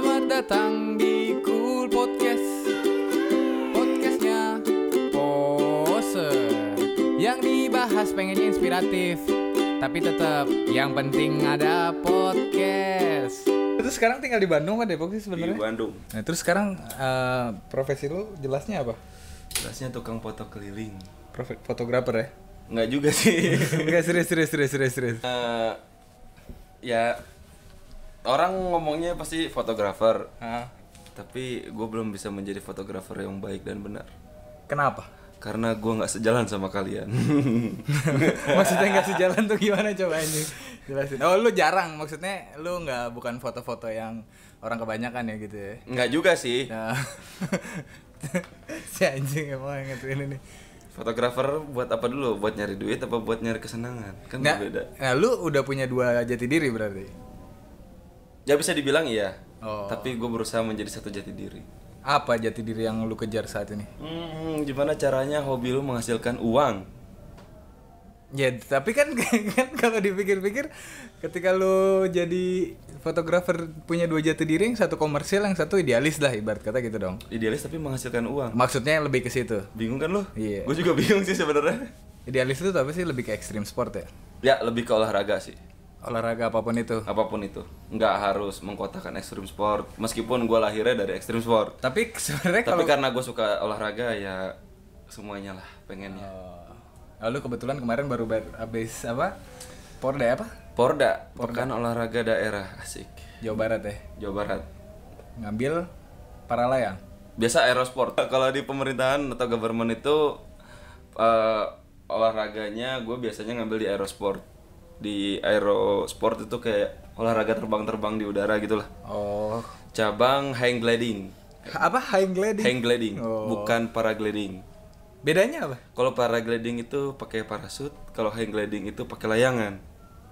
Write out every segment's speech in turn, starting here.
Selamat datang di Cool Podcast Podcastnya Pose Yang dibahas pengennya inspiratif Tapi tetap yang penting ada podcast Terus sekarang tinggal di Bandung kan Depok sih di sebenarnya? Bandung. Nah terus sekarang eh, profesi lu jelasnya apa? Jelasnya tukang foto keliling. Profe- fotografer ya? Enggak juga sih. Enggak serius serius serius serius serius Eh, ya orang ngomongnya pasti fotografer, tapi gue belum bisa menjadi fotografer yang baik dan benar. Kenapa? Karena gue nggak sejalan sama kalian. maksudnya nggak sejalan tuh gimana coba anjing jelasin oh lu jarang maksudnya lu nggak bukan foto-foto yang orang kebanyakan ya gitu ya Nggak juga sih. nah si anjing emang ngetuin ini Fotografer buat apa dulu? Buat nyari duit apa buat nyari kesenangan? Kan nggak berbeda. nah lu udah punya dua jati diri berarti Ya bisa dibilang iya. Oh. Tapi gue berusaha menjadi satu jati diri. apa jati diri yang lu kejar saat ini Hmm, gimana caranya hobi lu menghasilkan uang? ya tapi kan kan kalau dipikir-pikir ketika lu jadi fotografer punya dua jati diri yang satu komersil yang satu idealis lah ibarat kata gitu dong Idealis tapi menghasilkan uang. maksudnya lebih ke situ Bingung kan lo? Iya. Gue juga bingung sih sebenarnya. idealis itu apa sih lebih ke ekstrim sport ya Ya lebih ke olahraga sih. Olahraga apa pun itu Apa pun itu, nggak harus mengkotakan ekstrim sport. Meskipun gue lahirnya dari ekstrim sport. tapi sebenarnya Tapi kalau karena gue suka olahraga ya semuanya lah pengennya. Oh, lalu kebetulan kemarin baru habis apa Porda apa Porda, Pekan Olahraga Daerah asik. Jawa Barat ya Jawa Barat. ngambil para layang Biasa aerosport. Kalau di pemerintahan atau government itu eh, olahraganya gue biasanya ngambil di aerosport. Di aerosport itu kayak olahraga terbang-terbang di udara gitu lah. oh Cabang hang gliding. apa hang gliding Hang gliding, Oh. bukan paragliding. bedanya apa Kalau paragliding itu pakai parasut, kalau hang gliding itu pakai layangan.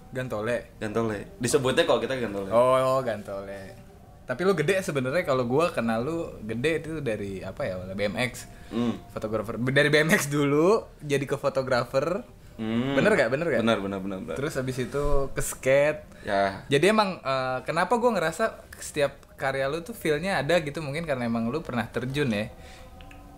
gantole Gantole. Disebutnya kalau kita gantole. oh gantole tapi lu gede sebenarnya kalau gua kenal lu gede itu dari apa ya BMX Hmm. fotografer dari BMX dulu jadi ke fotografer Hmm. bener gak bener gak Benar, benar, benar, benar. terus habis itu ke skate Ya, Jadi emang eh, kenapa gue ngerasa setiap karya lu tuh feelnya ada gitu mungkin karena emang lu pernah terjun ya.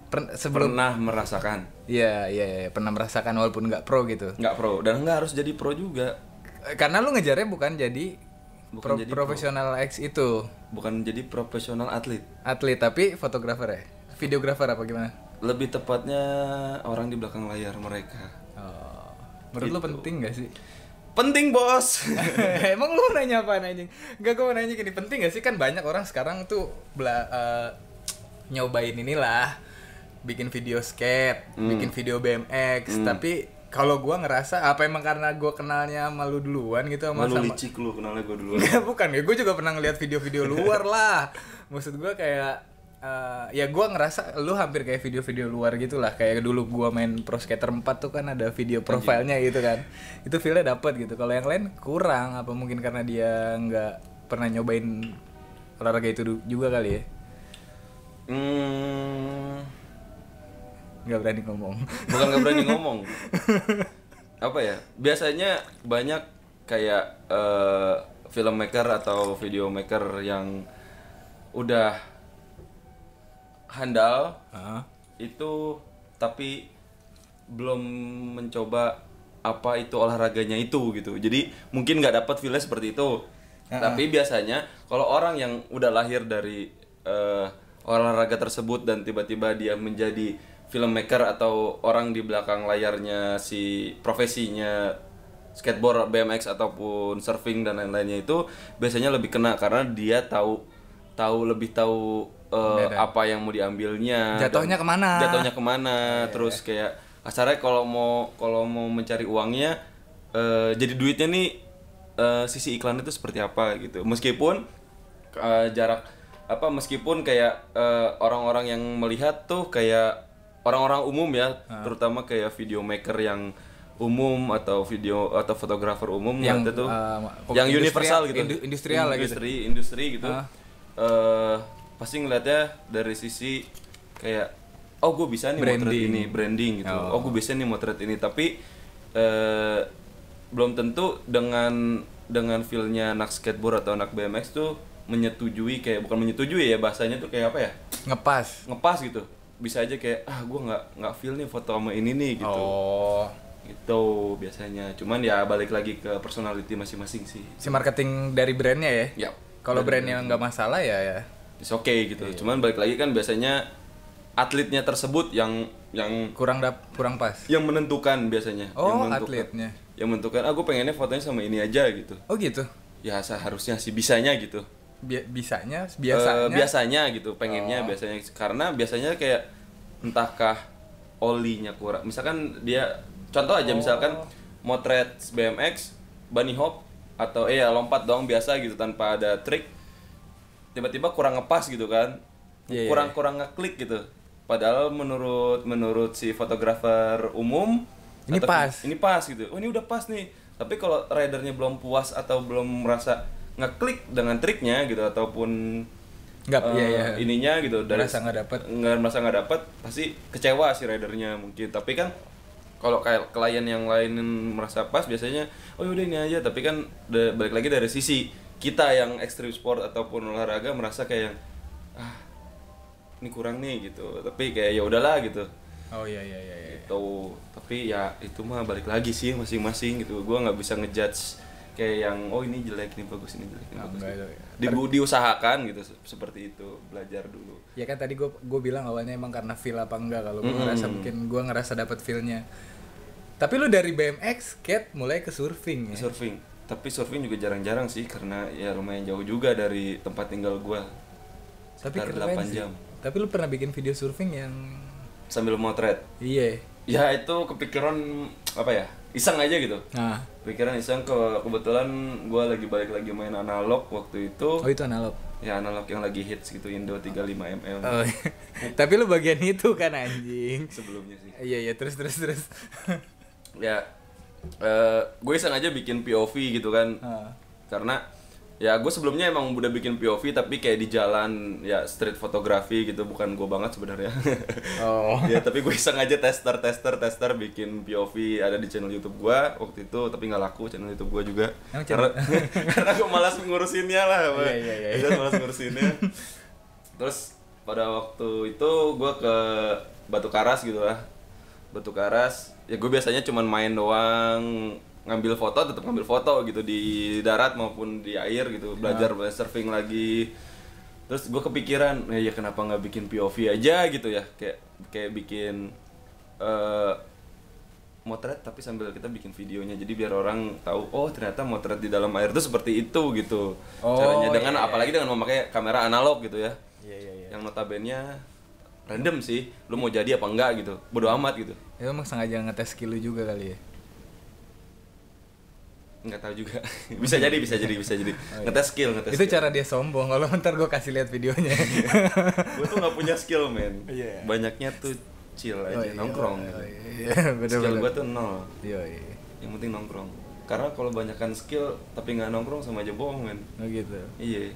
Per- sebelum pernah merasakan. Iya iya iya, pernah merasakan walaupun nggak pro gitu. Nggak pro dan nggak harus jadi pro juga. Eh, Karena lu ngejarnya bukan jadi Bukan pro- jadi profesional X itu Bukan jadi profesional atlet. atlet tapi fotografer ya, videografer apa gimana? Lebih tepatnya orang di belakang layar mereka. Oh, menurut lu penting gak sih? Penting, Bos. Emang lu nanya apa anjing? Enggak gue mau nanya gini, penting gak sih kan banyak orang sekarang tuh bela, eh, nyobain inilah bikin video skate, Hmm. bikin video BMX, tapi kalau gua ngerasa apa emang karena gua kenalnya sama lu duluan gitu sama Malu sama licik lu kenalnya gue dulu. Enggak, bukan ya, gue juga pernah ngeliat video-video luar lah. Maksud gua kayak eh, ya gua ngerasa lu hampir kayak video-video luar gitu lah. Kayak dulu gua main Pro Skater 4 tuh kan ada video profilnya gitu kan. Itu feelnya dapet gitu. Kalau yang lain kurang apa mungkin karena dia nggak pernah nyobain olahraga itu juga kali ya. Hmm, Nggak berani ngomong. bukan nggak berani ngomong. Apa ya? Biasanya banyak kayak eh, filmmaker atau videomaker yang udah handal. Heeh. itu tapi belum mencoba apa itu olahraganya itu gitu. Jadi mungkin nggak dapat feelnya seperti itu. Tapi biasanya kalau orang yang udah lahir dari eh, olahraga tersebut dan tiba-tiba dia menjadi filmmaker atau orang di belakang layarnya si profesinya skateboard BMX ataupun surfing dan lain-lainnya itu biasanya lebih kena karena dia tahu tahu lebih tahu eh, apa yang mau diambilnya Jatuhnya dan- ke mana? jatuhnya ke mana terus kayak asalnya kalau mau kalau mau mencari uangnya eh, jadi duitnya nih eh, sisi iklan itu seperti apa gitu meskipun eh, jarak apa meskipun kayak orang-orang yang melihat tuh kayak orang-orang umum ya terutama kayak video maker yang umum atau video atau fotografer umum Yang, tuh eh, yang universal gitu indu- industrial lah gitu. industri industri gitu Ah. eh pasti ngeliatnya dari sisi kayak oh gue bisa nih motret Branding. ini branding gitu oh, gue bisa nih motret ini tapi eh belum tentu dengan dengan feelnya anak skateboard atau anak BMX tuh menyetujui kayak bukan menyetujui ya bahasanya tuh kayak apa ya Ngepas. ngepas gitu bisa aja kayak ah gue nggak nggak feel nih foto sama ini nih gitu Oh. itu biasanya cuman ya balik lagi ke personality masing-masing sih Si marketing dari brandnya ya. ya Kalau brandnya nggak masalah ya ya. It's okay gitu cuman balik lagi kan biasanya atletnya tersebut yang yang Kurang dap kurang pas. yang menentukan biasanya Oh, yang menentukan, atletnya. yang menentukan ah gue pengennya fotonya sama ini aja gitu Oh gitu. ya seharusnya sih bisanya gitu Bi- bisanya Eh, biasanya. biasanya gitu pengennya Oh. biasanya karena biasanya kayak entahkah olinya kurang misalkan dia contoh aja misalkan Oh. motret BMX bunny hop atau eh ya lompat doang biasa gitu tanpa ada trik tiba-tiba kurang ngepas gitu kan. Iya, iya, kurang kurang ngeklik gitu. Padahal menurut menurut si fotografer umum Ini atau- pas. ini pas gitu. Oh ini udah pas nih. Tapi kalau ridernya belum puas atau belum merasa ngeklik dengan triknya gitu ataupun Nggak, eh, iya, iya. ininya gitu dari Merasa nggak dapet. nggak merasa nggak dapet pasti kecewa si ridernya mungkin. Tapi kan kalau kayak klien yang lain merasa pas biasanya oh yaudah ini aja. Tapi kan balik lagi dari sisi kita yang ekstrim sport ataupun olahraga merasa kayak yang, ah ini kurang nih gitu tapi kayak ya udahlah gitu Oh iya iya iya. iya. gitu tapi ya itu mah balik lagi sih masing-masing gitu gua nggak bisa ngejudge kayak yang oh ini jelek ini bagus ini jelek ini Ah, bagus enggak, gitu. itu- Di- diusahakan gitu se- seperti itu belajar dulu Ya kan tadi gue gue bilang awalnya emang karena feel apa enggak kalau gue ngerasa mungkin gue ngerasa dapat feelnya. Tapi lu dari BMX, skate mulai ke surfing ya. surfing tapi surfing juga jarang-jarang sih karena ya lumayan jauh juga dari tempat tinggal gua Tapi sekitar keren 8 sih. jam Tapi lu pernah bikin video surfing yang sambil motret iya. ya itu kepikiran apa ya iseng aja gitu Nah, pikiran iseng ke kebetulan gua lagi balik lagi main analog waktu itu oh itu analog. ya analog yang lagi hits gitu Indo 35 ml Oh, tapi lu bagian itu kan anjing. sebelumnya sih Iya iya terus terus terus. ya eh gue iseng aja bikin POV gitu kan. Ah. karena ya gue sebelumnya emang udah bikin POV tapi kayak di jalan ya street fotografi gitu. Bukan gue banget sebenarnya. Oh. ya tapi gue iseng aja tester tester tester bikin POV ada di channel YouTube gue waktu itu tapi nggak laku channel YouTube gue juga. Emang karena karena gue malas ngurusinnya lah Iya, iya, iya. Gue malas ngurusinnya. Terus pada waktu itu gue ke Batu Karas gitu lah Batu Karas. Ya gue biasanya cuman main doang ngambil foto tetap ngambil foto gitu di darat maupun di air gitu. Belajar belajar surfing lagi. Terus gue kepikiran eh, ya kenapa nggak bikin POV aja? gitu ya. Kayak kayak bikin eh motret tapi sambil kita bikin videonya. Jadi biar orang tahu oh ternyata motret di dalam air itu seperti itu gitu. Oh, caranya dengan iya, iya. apalagi dengan memakai kamera analog gitu ya. Iya iya iya. yang notabene random sih lu mau jadi apa enggak gitu bodo amat gitu Ya emang sengaja ngetes skill lu juga kali ya. nggak tahu juga bisa jadi bisa jadi bisa jadi ngetes skill ngetes itu skill. cara dia sombong. Kalau ntar gue kasih lihat videonya. gue tuh nggak punya skill men Iya. banyaknya tuh chill aja Oh, iya. nongkrong Oh, gitu. iya. Bener skill gue tuh nol Iya iya. yang penting nongkrong karena kalau banyakkan skill tapi nggak nongkrong sama aja bohong men Oh gitu. iya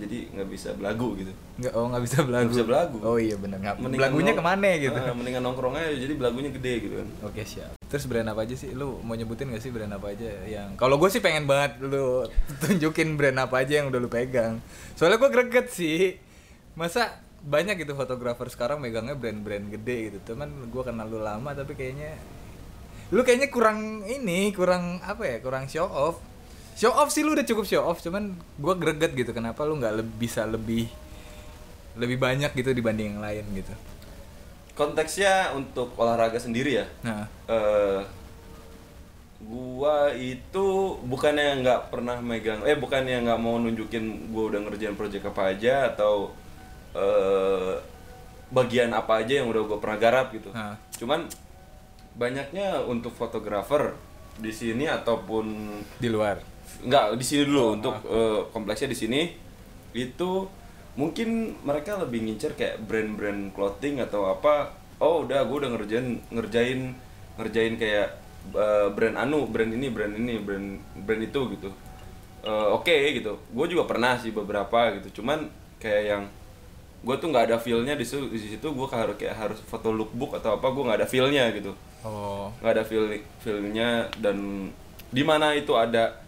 jadi nggak bisa belagu gitu Nggak, oh nggak bisa belagu. Nggak bisa belagu. Oh iya bener nggak. Mendingan Belagunya ke mana gitu? Ah, mendingan nongkrong aja jadi belagunya gede gitu kan Oke siap. Terus brand apa aja sih? Lu mau nyebutin gak sih brand apa aja yang? Kalau gue sih pengen banget lu tunjukin brand apa aja yang udah lu pegang. Soalnya gue greget sih. Masa banyak gitu fotografer sekarang megangnya brand-brand gede gitu. Teman gue kenal lu lama tapi kayaknya lu kayaknya kurang ini, kurang apa ya? Kurang show off. Show off sih lu udah cukup show off, cuman gue greget gitu. Kenapa lu nggak leb- bisa lebih lebih banyak gitu dibanding yang lain gitu? konteksnya untuk olahraga sendiri ya Nah, eh gua itu bukannya nggak pernah megang eh bukannya nggak mau nunjukin gua udah ngerjain project apa aja atau eh bagian apa aja yang udah gua pernah garap gitu Nah. cuman banyaknya untuk fotografer di sini ataupun di luar. Nggak di sini dulu. Untuk eh, kompleksnya di sini itu mungkin mereka lebih ngincer kayak brand-brand clothing atau apa. Oh udah gue udah ngerjain ngerjain ngerjain kayak eh, brand anu brand ini brand ini brand brand itu gitu. Eh, oke gitu. Gue juga pernah sih beberapa gitu. Cuman kayak yang gue tuh nggak ada feelnya di situ di situ gue harus kayak harus foto lookbook atau apa gue nggak ada feelnya gitu. Oh. nggak ada feel feelnya dan di mana itu ada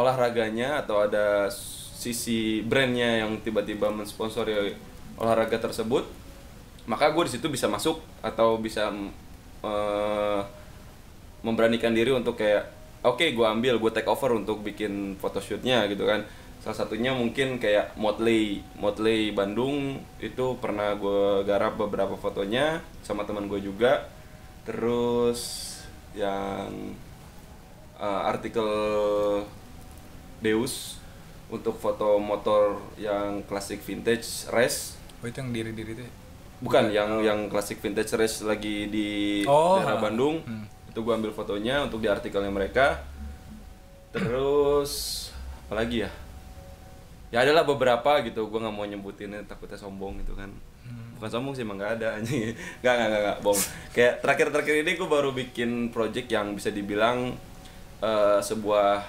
olahraganya atau ada sisi brandnya yang tiba-tiba mensponsori olahraga tersebut maka gue di situ bisa masuk atau bisa eh, memberanikan diri untuk kayak oke gue ambil gue take over untuk bikin photoshootnya gitu kan. Salah satunya mungkin kayak Motley Motley Bandung itu pernah gue garap beberapa fotonya sama teman gue juga. Terus yang eh, artikel Deus untuk foto motor yang klasik vintage race Oh itu yang diri-diri itu. ya? bukan yang yang klasik vintage race lagi di Oh, daerah ha. Bandung Hmm. itu gua ambil fotonya untuk di artikelnya mereka terus apa lagi ya ya adalah beberapa gitu gua nggak mau nyebutinnya takutnya sombong gitu kan Hmm. bukan sombong sih emang nggak ada anjing nggak nggak nggak nggak bohong kayak terakhir terakhir ini gua baru bikin project yang bisa dibilang eh, sebuah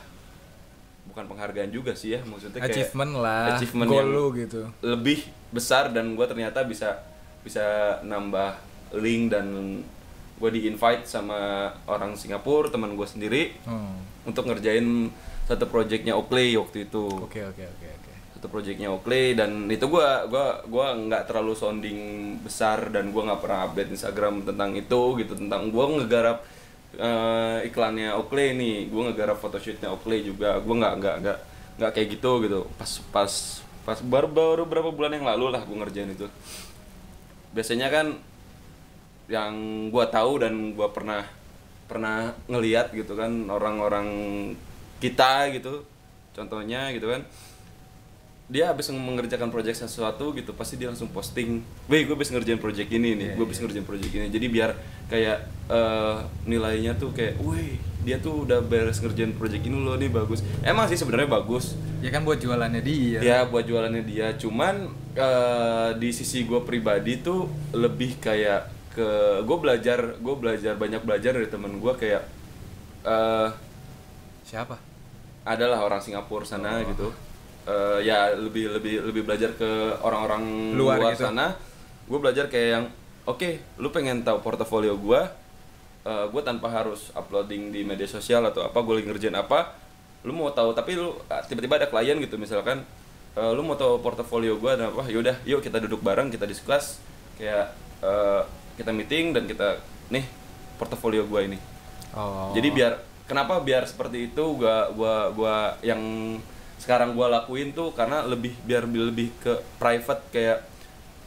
bukan penghargaan juga sih ya maksudnya kayak Achievement lah, achievement goal yang lu gitu. lebih besar dan gue ternyata bisa bisa nambah link dan gue di invite sama orang Singapura teman gue sendiri Hmm. untuk ngerjain satu projectnya Oakley waktu itu Oke oke oke oke. satu projectnya Oakley dan itu gua gua gua nggak terlalu sounding besar dan gua nggak pernah update Instagram tentang itu gitu tentang gua ngegarap eh, iklannya Oakley nih gua ngegarap photoshootnya Oakley juga. Gua nggak nggak nggak nggak kayak gitu gitu. Pas pas pas baru baru berapa bulan yang lalu lah gua ngerjain itu. Biasanya kan yang gua tahu dan gua pernah pernah ngeliat gitu kan orang-orang kita gitu contohnya gitu kan dia habis mengerjakan project sesuatu gitu pasti dia langsung posting, weh gue bisa ngerjain project ini nih, Iya, gue bisa ngerjain project ini. Jadi biar kayak eh, nilainya tuh kayak, weh dia tuh udah beres ngerjain project ini loh nih bagus. Emang sih sebenarnya bagus, Ya kan buat jualannya dia. ya buat jualannya dia. Cuman eh, di sisi gue pribadi tuh lebih kayak ke gue belajar, gue belajar banyak belajar dari temen gue kayak eh Siapa? adalah orang Singapura sana gitu Eh, ya lebih lebih lebih belajar ke orang-orang Luar luar, gitu. sana gue belajar kayak yang oke lu pengen tahu portofolio gue gue tanpa harus uploading di media sosial atau apa gue lagi ngerjain apa lu mau tahu tapi lu ah, tiba-tiba ada klien gitu misalkan eh, lu mau tahu portofolio gue dan apa yaudah yuk kita duduk bareng kita discuss kayak eh, kita meeting dan kita nih portofolio gue ini Oh. jadi biar kenapa biar seperti itu gua gua gua yang sekarang gua lakuin tuh karena lebih biar lebih ke private kayak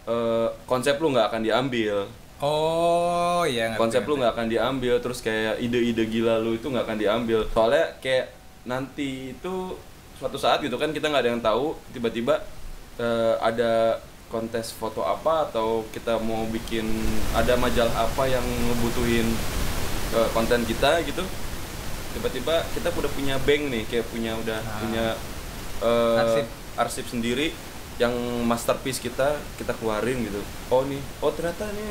eh, konsep lu nggak akan diambil. Oh, iya ngerti, konsep lu nggak akan diambil terus kayak ide-ide gila lu itu nggak akan diambil. Soalnya kayak nanti itu suatu saat gitu kan kita nggak ada yang tahu tiba-tiba eh, ada kontes foto apa atau kita mau bikin ada majalah apa yang ngebutuhin eh, konten kita gitu. Tiba-tiba kita udah punya bank nih kayak punya udah Ah. punya eh, Arsip. arsip sendiri yang masterpiece kita kita keluarin gitu oh nih oh ternyata nih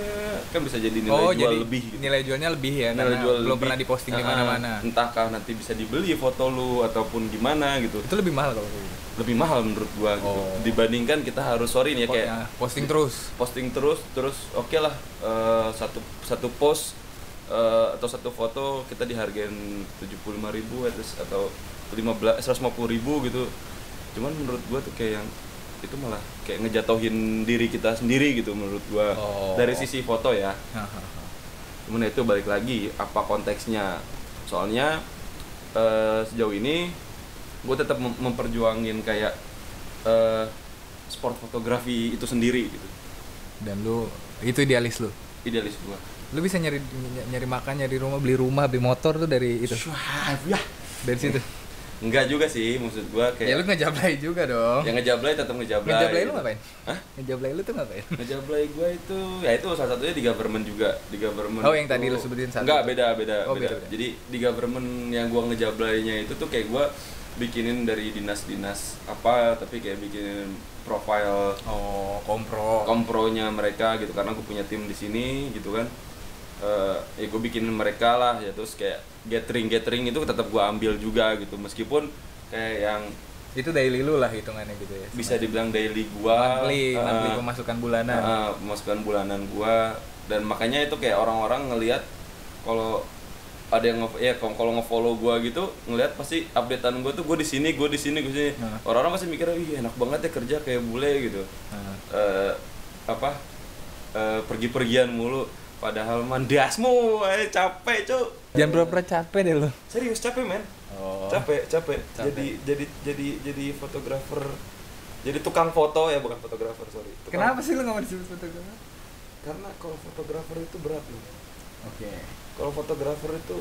kan bisa jadi nilai oh, jual jadi lebih gitu. nilai jualnya lebih ya Nilai jual belum lebih. pernah diposting di Ah, mana-mana. entahkah nanti bisa dibeli foto lu ataupun gimana gitu Itu lebih mahal kalau gitu. lebih mahal menurut gua gitu Oh. dibandingkan kita harus sorry nih ya kayak posting terus. posting terus terus oke lah eh, satu satu post eh, atau satu foto kita dihargain tujuh puluh lima ribu atau lima belas seratus ribu gitu cuman menurut gua tuh kayak yang itu malah kayak ngejatohin diri kita sendiri gitu menurut gua Oh. dari sisi foto ya. Cuman itu balik lagi apa konteksnya. Soalnya eh, sejauh ini gue tetap mem- memperjuangin kayak eh, sport fotografi itu sendiri gitu. Dan lu itu idealis lu. Idealis gue. Lu bisa nyari nyari makan, nyari rumah, beli rumah, beli motor tuh dari itu. ya. Dari situ. Enggak juga sih maksud gue Ya lu kayak ngejablay juga dong. yang ngejablay tetap ngejablay. Ngejablay lu gitu. ngapain? Hah? Ngejablay lu tuh ngapain? Ngejablay gue itu ya itu salah satunya di government juga di government Oh, yang tadi tuh- lu sebutin satu enggak beda beda, Oh, beda beda-beda. jadi di government yang gua ngejablaynya itu tuh kayak gua bikinin dari dinas-dinas apa tapi kayak bikinin profile Oh, kompro. kompronya mereka gitu karena gue punya tim di sini gitu kan Eh ya gue bikinin mereka lah ya terus kayak gathering gathering itu tetap gua ambil juga gitu meskipun kayak yang itu daily lu lah hitungannya gitu ya. bisa dibilang daily gua monthly, eh, monthly pemasukan bulanan. Nah, pemasukan bulanan gua dan makanya itu kayak orang-orang ngelihat kalau ada yang ya kalau nge-follow gua gitu ngelihat pasti updatean gua tuh gua di sini gua di sini gua sini Nah. orang-orang pasti mikir ih enak banget ya kerja kayak bule gitu Nah. Eh, apa eh, pergi-pergian mulu padahal mandasmu eh capek cuk Jangan pura-pura capek deh lo. serius capek men Oh. capek capek Capek. jadi jadi jadi jadi fotografer jadi tukang foto ya bukan fotografer sorry Tukang- Kenapa sih lo nggak mau disebut fotografer? karena kalau fotografer itu berat loh Oke. kalau fotografer itu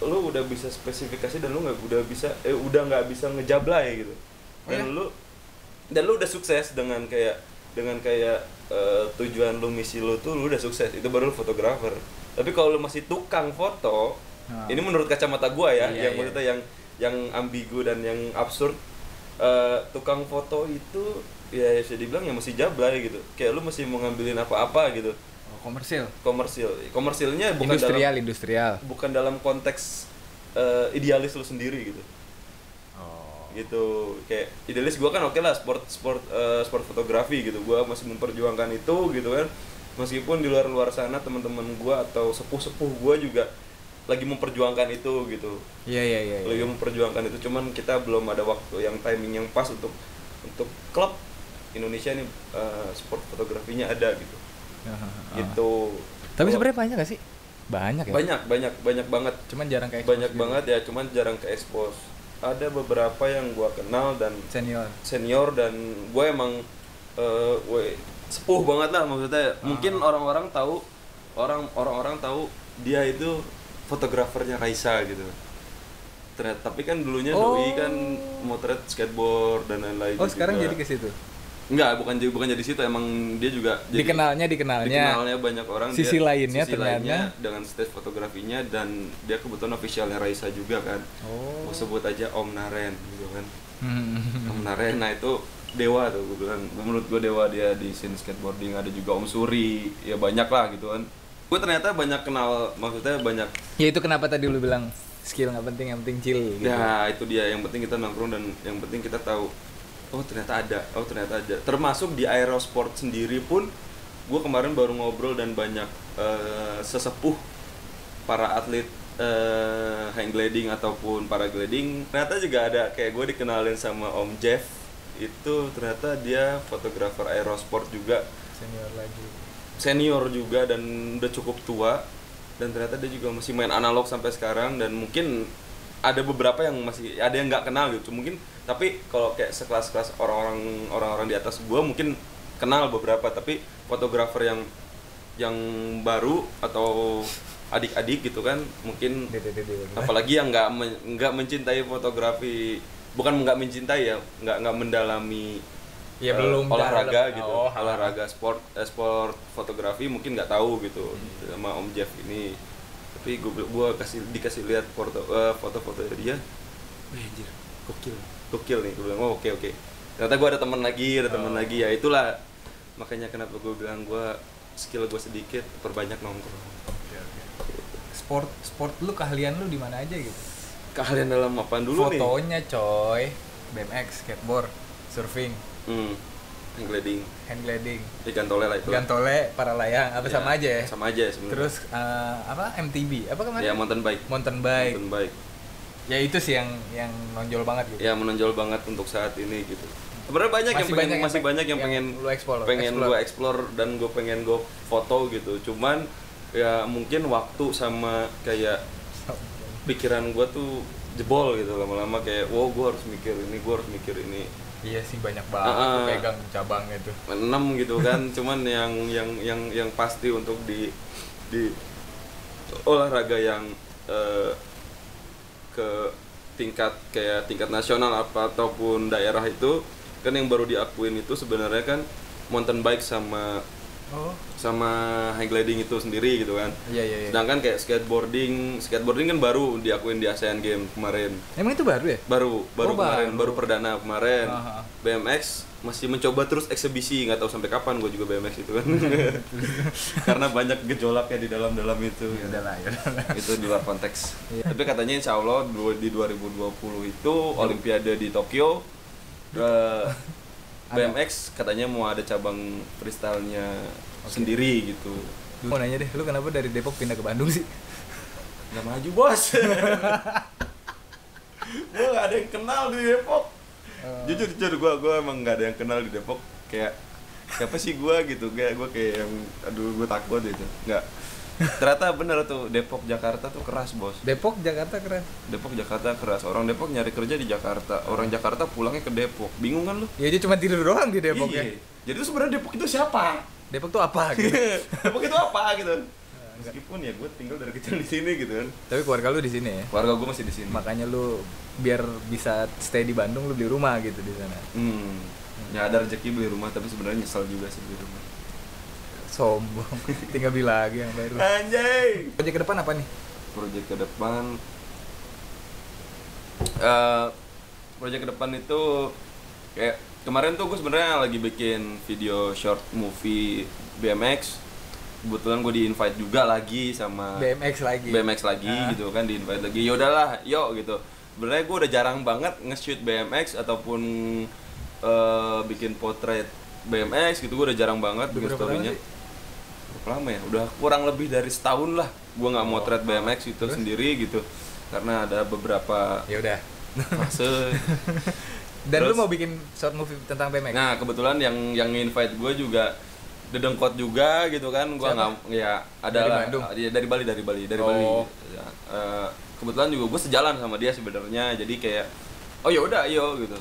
lu udah bisa spesifikasi dan lu nggak udah bisa eh udah nggak bisa ngejablay gitu Oh dan ya? lu dan lu udah sukses dengan kayak dengan kayak eh, tujuan lu misi lu tuh lu udah sukses itu baru lu fotografer tapi kalau lu masih tukang foto Ah. ini menurut kacamata gua ya Iya, yang iya. maksudnya yang yang ambigu dan yang absurd eh, tukang foto itu ya bisa dibilang ya mesti jablay gitu kayak lu mesti mau ngambilin apa-apa gitu Oh, komersil. komersil komersilnya bukan industrial, dalam industrial. bukan dalam konteks eh, idealis lu sendiri gitu. Gitu. Kayak idealis gua kan oke lah sport sport eh, sport fotografi gitu. Gua masih memperjuangkan itu gitu kan. Meskipun di luar luar sana teman-teman gua atau sepuh sepuh gua juga lagi memperjuangkan itu gitu. Iya iya iya. lagi memperjuangkan itu. Cuman kita belum ada waktu yang timing yang pas untuk untuk klub Indonesia nih eh, sport fotografinya ada gitu. Gitu. Tapi sebenarnya banyak gak sih? Banyak ya. banyak banyak banyak banget. Cuman jarang kayak banyak banget ya cuman jarang ke expose ada beberapa yang gua kenal dan senior. senior dan gue emang eh, we- sepuh banget lah maksudnya mungkin orang-orang tahu orang orang-orang tahu dia itu fotografernya Raisa gitu ternyata tapi kan dulunya doi kan motret skateboard dan lain-lain Oh, sekarang juga. jadi ke situ. Enggak, bukan jadi bukan jadi situ emang dia juga jadi Dikenalnya dikenalnya. dikenalnya banyak orang Sisi dia- lainnya sisi ternyata. lainnya dengan stage fotografinya dan dia kebetulan officialnya Raisa juga kan Oh. mau sebut aja Om Naren gitu kan Hmm. Om Naren nah itu dewa tuh gue bilang menurut gue dewa dia di scene skateboarding ada juga Om Suri ya banyak lah gitu kan gue ternyata banyak kenal maksudnya banyak Ya itu kenapa tadi lu bilang skill nggak penting, yang penting chill gitu. ya itu dia yang penting kita nongkrong dan yang penting kita tahu oh ternyata ada. Oh ternyata ada. Termasuk di aerosport sendiri pun gue kemarin baru ngobrol dan banyak eh, sesepuh para atlet eh, hang gliding ataupun paragliding. Ternyata juga ada kayak gue dikenalin sama Om Jeff. Itu ternyata dia fotografer aerosport juga. Senior lagi. senior juga dan udah cukup tua. Dan ternyata dia juga masih main analog sampai sekarang. Dan mungkin ada beberapa yang masih ada yang nggak kenal gitu. Mungkin tapi kalau kayak sekelas-kelas orang-orang orang-orang di atas gua mungkin kenal beberapa tapi fotografer yang yang baru atau adik-adik gitu kan mungkin apalagi yang nggak men- nggak mencintai fotografi bukan nggak mencintai ya nggak nggak mendalami Ya, eh, belum olahraga dalam- gitu. oh, olahraga sport eh, sport fotografi mungkin nggak tahu gitu Hmm. sama Om Jeff ini. Tapi gue gua kasih dikasih lihat foto eh, foto-foto dia. Wih, anjir gokil gokil nih gue bilang oh oke oke ternyata gue ada teman lagi ada teman Oh. lagi ya itulah makanya kenapa gue bilang gue skill gue sedikit perbanyak nongkrong Sport sport lu keahlian lu di mana aja gitu? keahlian dalam apa dulu nih Fotonya coy. BMX, skateboard, surfing, hmm hang gliding hand gliding, ikan tole lah itu gantole, para layang, apa Ya, sama aja ya? sama aja sebenarnya Terus eh, apa MTB? Apa kemarin? ya mountain bike Mountain bike. mountain bike Ya itu sih yang yang nonjol banget gitu. ya menonjol banget untuk saat ini gitu sebenarnya banyak yang Masih pengen banyak yang masih pe- banyak yang, yang pengen lu explore, pengen explore. gue explore dan gue pengen gue foto gitu cuman ya mungkin waktu sama kayak pikiran gue tuh jebol gitu lama-lama kayak wow gue harus mikir ini gue harus mikir ini Iya sih banyak banget ah. pegang cabangnya tuh. enam gitu kan cuman yang yang yang yang pasti untuk di di olahraga yang eh, ke tingkat kayak tingkat nasional apa ataupun daerah itu kan yang baru diakuin itu sebenarnya kan mountain bike sama Oh. sama hang gliding itu sendiri gitu kan Iya iya iya. sedangkan kayak skateboarding skateboarding kan baru diakuin di ASEAN Games kemarin Emang itu baru ya? baru baru Oh, kemarin baru. baru perdana kemarin Aha. BMX masih mencoba terus eksebisi nggak tahu sampai kapan gue juga BMX itu kan karena banyak gejolaknya di dalam dalam itu Ya udah lah ya. itu di luar konteks Iya. tapi katanya insya Allah di 2020 itu Olimpiade di Tokyo BMX katanya mau ada cabang freestyle-nya sendiri gitu. Mau nanya deh, lu kenapa dari Depok pindah ke Bandung sih? nggak maju bos. Gue gak ada yang kenal di Depok. Jujur jujur gue gue emang gak ada yang kenal di Depok. Kayak siapa sih gue gitu? Kayak gue kayak yang aduh gue takut gitu. Nggak ternyata bener tuh Depok Jakarta tuh keras bos. Depok Jakarta keren Depok Jakarta keras. Orang Depok nyari kerja di Jakarta. Orang Jakarta pulangnya ke Depok. Bingung kan lu? Ya dia cuma tidur doang di Depok Iya. ya jadi tuh sebenarnya Depok itu siapa? Depok tuh apa gitu? Depok itu apa gitu? Meskipun ya gue tinggal dari kecil di sini gitu kan. Tapi keluarga lu di sini ya? Keluarga gue masih di sini. Makanya lu biar bisa stay di Bandung lu beli rumah gitu di sana. Hmm. Ya ada rezeki beli rumah tapi sebenarnya nyesel juga sih beli rumah sombong. Tinggal beli lagi yang baru. Anjay. Proyek ke depan apa nih? Proyek ke depan eh proyek ke depan itu kayak kemarin tuh gue sebenarnya lagi bikin video short movie BMX kebetulan gue di invite juga lagi sama BMX lagi. BMX lagi Ah. gitu kan di invite lagi. Ya udahlah yuk gitu. Sebenarnya gue udah jarang banget nge-shoot BMX ataupun eh, bikin potret BMX gitu. Gue udah jarang banget bikin storynya lama ya? Udah kurang lebih dari setahun lah gue nggak motret BMX itu Terus? sendiri gitu. Karena ada beberapa ya udah. fase. Dan lu Terus? mau bikin short movie tentang BMX nah kebetulan yang yang invite gue juga dedengkot juga gitu kan. Gue nggak ya ada Dari. Bandung? Iya, dari Bali dari Bali dari Oh. Bali Ya, eh, kebetulan juga gue sejalan sama dia sebenarnya. Jadi kayak oh ya udah ayo gitu.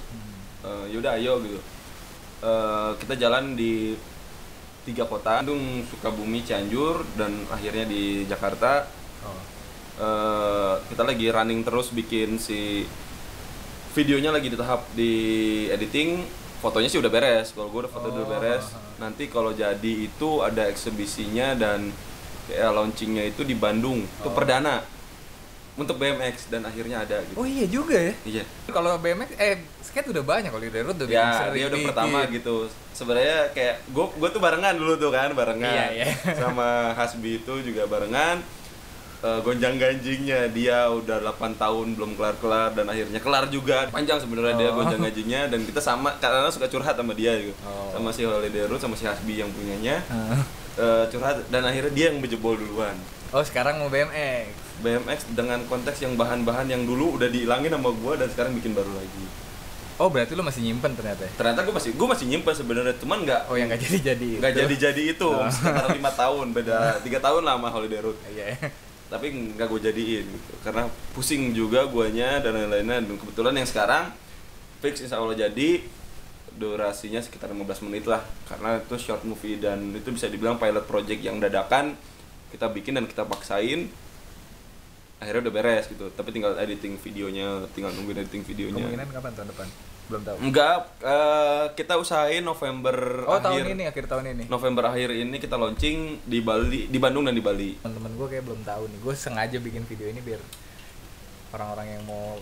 Eh, ya udah ayo gitu. Eh, kita jalan di tiga kota Bandung Sukabumi Cianjur dan akhirnya di Jakarta. Oh. Eh, kita lagi running terus bikin si videonya lagi di tahap di editing. Fotonya sih udah beres kalau gue udah foto udah Oh, beres. Ha, ha. nanti kalau jadi itu ada eksebisinya dan kayak launchingnya itu di Bandung. Itu Oh. perdana untuk BMX dan akhirnya ada gitu. Oh iya juga ya? Iya. Kalau BMX eh skate udah banyak kalau di Daerut udah ya dia udah pertama gitu. Sebenarnya kayak gue gue tuh barengan dulu tuh kan barengan. Iya, iya. sama Hasbi itu juga barengan. Eh, gonjang ganjingnya dia udah 8 tahun belum kelar kelar dan akhirnya kelar juga. Panjang sebenarnya dia Oh. gonjang ganjingnya dan kita sama karena suka curhat sama dia gitu. Oh. sama si Holiday Road sama si Hasbi yang punyanya. Ah. Eh, curhat dan akhirnya dia yang berjebol duluan. Oh sekarang mau BMX BMX dengan konteks yang bahan-bahan yang dulu udah dihilangin sama gua dan sekarang bikin baru lagi oh berarti lu masih nyimpen ternyata ya? Ternyata gue masih gue masih nyimpen sebenarnya cuman nggak oh yang nggak jadi jadi nggak jadi jadi itu sekitar lima tahun beda tiga tahun lah sama Holiday Road. Iya. Tapi nggak gue jadiin gitu karena pusing juga guanya dan lain-lainnya. Dan kebetulan yang sekarang fix insya Allah jadi durasinya sekitar 15 menit lah. Karena itu short movie dan itu bisa dibilang pilot project yang dadakan. Kita bikin dan kita paksain akhirnya udah beres gitu. Tapi tinggal editing videonya tinggal nungguin editing videonya. Kemungkinan kapan tahun depan? Belum tahu. Enggak eh, kita usahain November oh akhir. tahun ini akhir tahun ini. November akhir ini kita launching di Bali, di Bandung dan di Bali. teman-teman gue kayak belum tahu nih. Gue sengaja bikin video ini biar orang-orang yang mau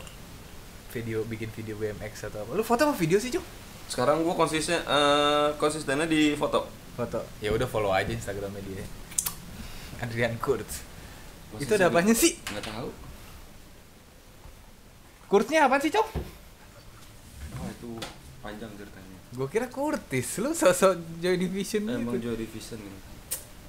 video bikin video BMX atau apa. Lu foto apa video sih cuk? Sekarang gua konsisten eh, konsistennya di foto. foto. Ya udah follow aja instagramnya dia. Adrian Kurz itu ada apanya sih Nggak tahu. Kurznya apa sih cok Oh, itu panjang ceritanya. gue kira Kurtis lu sosok Joy Division Emang gitu Joy Division gitu.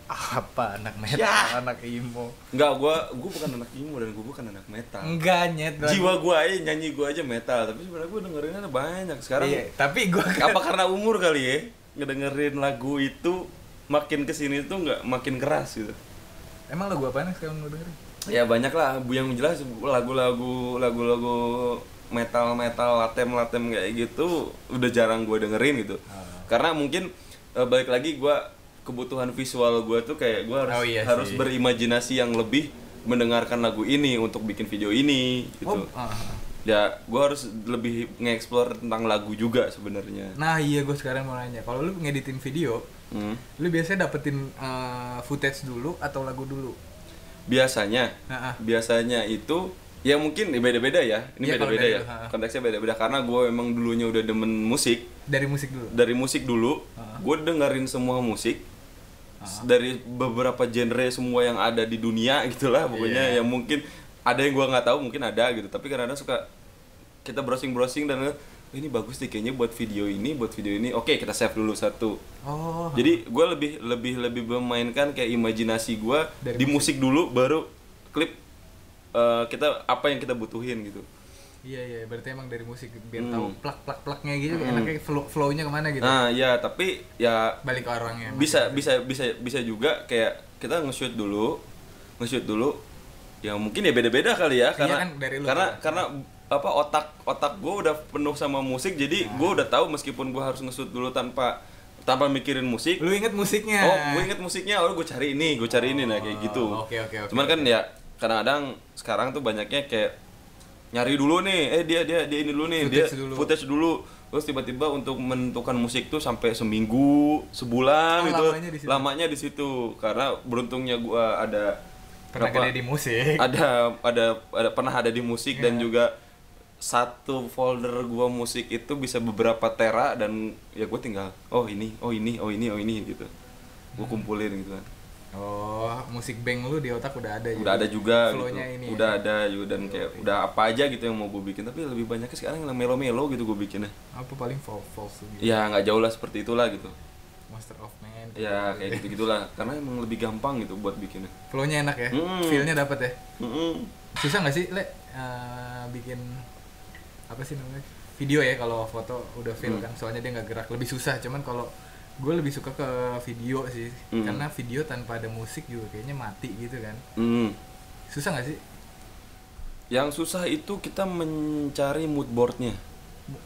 apa anak metal Ya. anak emo Enggak, gua gua bukan anak emo dan gua bukan anak metal. enggak nyet gua- Jiwa gua aja nyanyi gua aja metal, tapi sebenarnya gua dengerinnya banyak. Sekarang iya tapi gue apa karena umur kali ya? Ngedengerin lagu itu makin ke sini tuh nggak makin keras gitu. Emang lagu apa sekarang lu dengerin? Ya banyak lah bu yang jelas lagu-lagu lagu-lagu metal metal latem latem kayak gitu udah jarang gue dengerin gitu. Ah. karena mungkin eh, balik lagi gue kebutuhan visual gue tuh kayak gue harus Oh, iya harus berimajinasi yang lebih mendengarkan lagu ini untuk bikin video ini gitu. Oh, ah, ah. ya gue harus lebih nge-explore tentang lagu juga sebenarnya. Nah iya gue sekarang mau nanya. Kalau lu ngeditin video Hmm. lu biasanya dapetin uh, footage dulu atau lagu dulu? Biasanya. Nah, ah. biasanya itu ya mungkin beda-beda ya. Ini kalau beda-beda ya. lu, ha. konteksnya beda-beda. Karena gue emang dulunya udah demen musik. Dari musik dulu? Dari musik dulu Ah. gue dengerin semua musik. Dari beberapa genre semua yang ada di dunia gitulah pokoknya. Iya. yang mungkin ada yang gue nggak tahu mungkin ada gitu. Tapi kadang-kadang suka kita browsing browsing dan "Oh, ini bagus nih kayaknya buat video ini buat video ini oke kita save dulu satu oh jadi gue lebih lebih lebih memainkan kayak imajinasi gue di musik. dulu baru klip eh, kita apa yang kita butuhin gitu Iya iya, berarti emang dari musik biar Hmm. tahu plak plak plaknya gitu, enaknya flow flow-nya ke mana gitu. nah ya tapi ya Balik ke orangnya. bisa bisa bisa bisa juga kayak kita nge-shoot dulu nge-shoot dulu ya mungkin ya beda-beda kali ya karena kan, dari lu karena kan. karena apa otak otak gue udah penuh sama musik jadi Nah. gue udah tahu meskipun gue harus nge-shoot dulu tanpa tanpa mikirin musik Lu inget musiknya? oh gue inget musiknya oh gue cari ini gue cari ini nah kayak gitu Oke oke oke. cuman kan ya kadang-kadang sekarang tuh banyaknya kayak nyari dulu nih eh dia dia dia ini dulu nih dia Footage dulu. footage dulu terus tiba-tiba untuk menentukan musik tuh sampai seminggu sebulan Oh, gitu lamanya di situ. lamanya di situ karena beruntungnya gua ada Pernah gede di musik. ada ada ada pernah ada di musik dan Iya. juga satu folder gua musik itu bisa beberapa tera dan ya gue tinggal oh ini oh ini oh ini oh ini gitu gue kumpulin gitu kan Oh, musik bank lu di otak udah ada udah ada juga gitu. Ini. udah ya? ada juga dan kayak udah apa aja gitu yang mau gue bikin tapi lebih banyaknya sekarang yang melo-melo gitu gue bikinnya Apa paling false gitu. ya nggak jauh lah seperti itulah gitu Master of Man. ya kayak gitu gitulah karena emang lebih gampang gitu buat bikinnya Flow-nya enak ya. Hmm. Feel-nya dapet ya. Mm-mm. Susah nggak sih, Le? eh, bikin apa sih namanya? Video ya kalau foto udah feel Hmm. kan. Soalnya dia nggak gerak, lebih susah. Cuman kalau gue lebih suka ke video sih. Hmm. Karena video tanpa ada musik juga kayaknya mati gitu kan. Mm. Susah nggak sih? yang susah itu kita mencari mood boardnya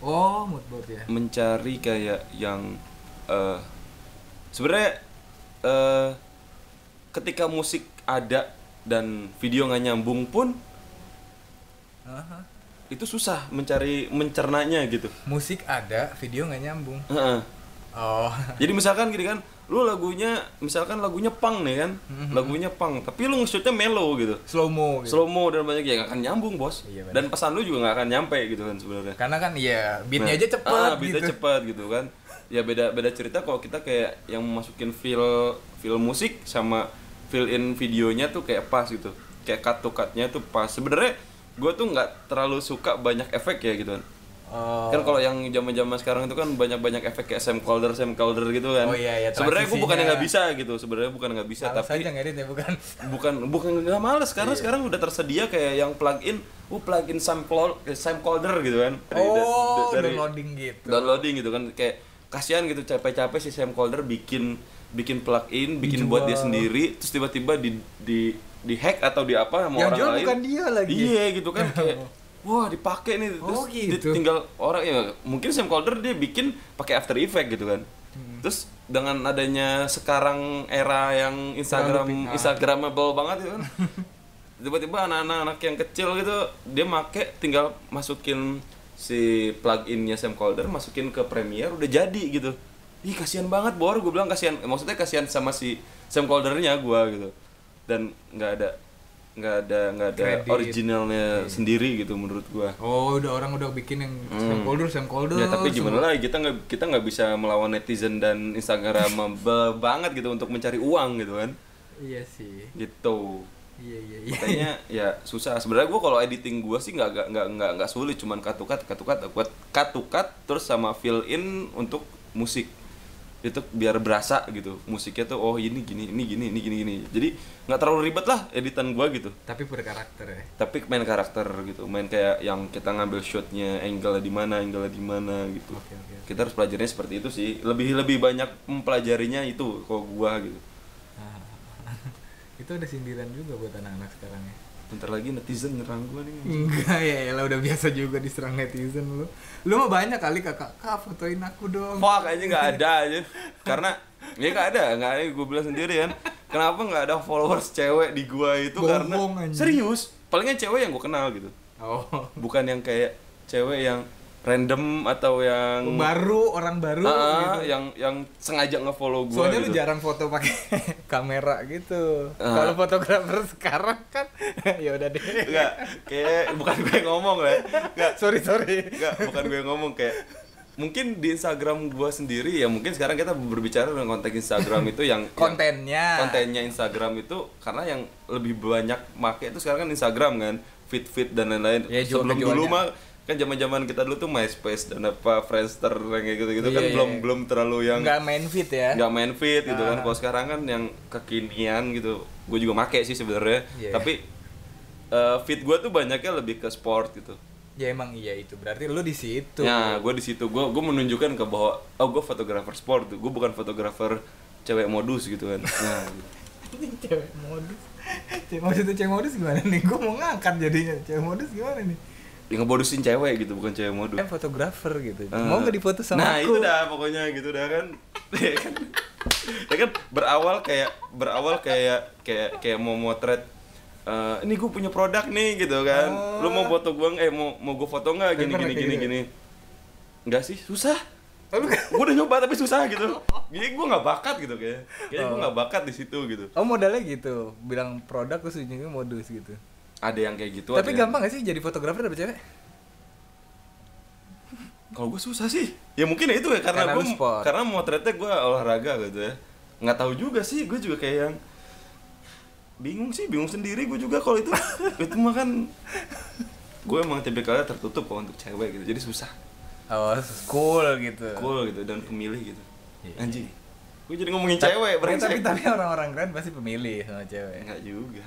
Oh, mood board ya. mencari kayak yang eh sebenarnya eh ketika musik ada dan video nggak nyambung pun. Itu susah mencari mencernanya gitu Musik ada, video nggak nyambung. Heeh. Oh. Jadi misalkan gini kan, lu lagunya misalkan lagunya punk nih kan, Mhm. lagunya punk, tapi lu nge-shootnya mellow gitu, Slow mo gitu. slow mo dan banyak ya nggak akan nyambung bos, Iya, dan pesan lu juga nggak akan nyampe gitu kan sebenarnya. Karena kan iya, beatnya Nah, aja cepet ah, gitu. beatnya cepet gitu kan. Ya beda beda cerita kalau kita kayak yang masukin feel feel musik sama fill in videonya tuh kayak pas gitu, kayak cut to cutnya tuh pas. Sebenarnya gue tuh nggak terlalu suka banyak efek ya gitu kan. Oh. Kan kalau yang zaman-zaman sekarang itu kan banyak-banyak efek kayak Sam Calder, Sam Calder gitu kan. Oh iya, iya, Sebenarnya gue bukan nggak bisa gitu. Sebenarnya bukan nggak bisa, Males tapi aja ngedit ya bukan. bukan bukan nggak males Iya. karena sekarang udah tersedia kayak yang plugin, uh plugin Sam Calder, Sam Calder gitu kan. Dari- Oh, da- dari- downloading gitu. downloading gitu kan kayak kasihan gitu capek-capek si Sam Calder bikin bikin plugin, bikin buat dia sendiri, terus tiba-tiba di di di hack atau di apa sama Yang orang jual lain. bukan dia lagi. Iya gitu kan kayak wah dipakai nih terus Oh, gitu. tinggal orang ya mungkin Sam Calder dia bikin pakai After Effect gitu kan. Hmm. Terus dengan adanya sekarang era yang Instagram. Instagramable banget gitu kan. tiba-tiba anak-anak anak yang kecil gitu dia make tinggal masukin si pluginnya Sam Calder masukin ke Premiere udah jadi gitu ih kasihan banget bor gue bilang kasihan maksudnya kasihan sama si Sam Caldernya gue gitu dan nggak ada nggak ada nggak ada Kredit. Originalnya sendiri gitu menurut gue Oh, udah orang udah bikin yang Sam Colder, Sam Colder. ya tapi gimana lagi kita nggak kita nggak bisa melawan netizen dan Instagramable banget gitu untuk mencari uang gitu kan Iya sih. gitu Iya iya iya. makanya ya susah sebenarnya gue kalau editing gue sih nggak nggak nggak nggak sulit cuman cut cut to cut terus sama fill in untuk musik itu biar berasa gitu musiknya tuh oh ini gini ini gini ini gini gini jadi nggak terlalu ribet lah editan gue gitu Tapi berkarakter ya. tapi main karakter gitu main kayak yang kita ngambil shotnya angle di mana angle di mana gitu Oke oke. kita harus pelajarinya seperti itu sih lebih lebih banyak mempelajarinya itu kalau gua gitu Ah. Itu ada sindiran juga buat anak-anak sekarang ya. Bentar lagi netizen nyerang gua nih Enggak ya, lah udah biasa juga diserang netizen lu. Lu mah banyak kali kakak, kak fotoin aku dong. Fuck aja nggak ada aja karena ya nggak ada nggak ada gue bilang sendiri kan kenapa nggak ada followers cewek di gua itu karena Bohong, anjing. serius palingnya cewek yang gue kenal gitu Oh. bukan yang kayak cewek yang random atau yang Baru orang baru Ah, gitu. yang yang sengaja nge-follow gua Soalnya lu gitu. jarang foto pakai kamera gitu. Ah. Kalau fotografer sekarang kan ya udah deh. Enggak, kayak bukan gue yang ngomong lah. Enggak, sorry sorry. enggak, bukan gue yang ngomong kayak mungkin di Instagram gua sendiri ya mungkin sekarang kita berbicara dengan konteks Instagram itu yang Kontennya. yang- kontennya Instagram itu karena yang lebih banyak make itu sekarang kan Instagram kan fit fit dan lain-lain Ya, sebelum dulu mah kan zaman zaman kita dulu tuh MySpace dan apa Friendster yang kayak gitu gitu kan Iya, belum iya. belum terlalu yang nggak main fit ya. nggak main fit gitu kan Ah. kalau sekarang kan yang kekinian gitu gue juga make sih sebenarnya Iya. tapi eh, feed gue tuh banyaknya lebih ke sport gitu Ya emang iya itu. Berarti lu di situ. Ya, gue di situ gue gue menunjukkan ke bahwa oh gue fotografer sport tuh, gue bukan fotografer cewek modus gitu kan. Nah, gitu. Cewek modus. Cewek maksudnya cewek modus gimana nih? Gue mau ngangkat jadinya. Cewek modus gimana nih? Ya, ngebodusin cewek gitu, bukan cewek modus. Kan fotografer gitu. Eh, mau nggak difoto sama nah, aku? itu dah pokoknya gitu dah kan. ya kan. Ya kan berawal kayak berawal kayak kayak kayak mau motret eh, ini gue punya produk nih gitu kan. Oh. Lu mau foto gue eh mau mau gue foto nggak gini gini gini gitu? gini. Enggak sih, susah. Oh, gue udah nyoba tapi susah gitu. Jadi gue nggak bakat gitu kayak. Kayak gue Oh. nggak bakat di situ gitu. Oh modalnya gitu, bilang produk terus ujungnya modus gitu. Ada yang kayak gitu. Tapi ada yang- gampang gak sih jadi fotografer dapet cewek? Kalau gue susah sih. Ya mungkin ya itu ya karena, Karena gue karena motretnya gue olahraga gitu ya. Nggak tahu juga sih, gue juga kayak yang bingung sih, bingung sendiri gue juga kalau itu. itu mah kan gue emang tipikalnya tertutup kok untuk cewek gitu. Jadi susah. Oh, cool gitu. Cool gitu dan pemilih gitu. Iya. Anjing. Gue jadi ngomongin Ta- cewek, brengsek. tapi tapi orang-orang keren pasti pemilih sama cewek. Enggak juga.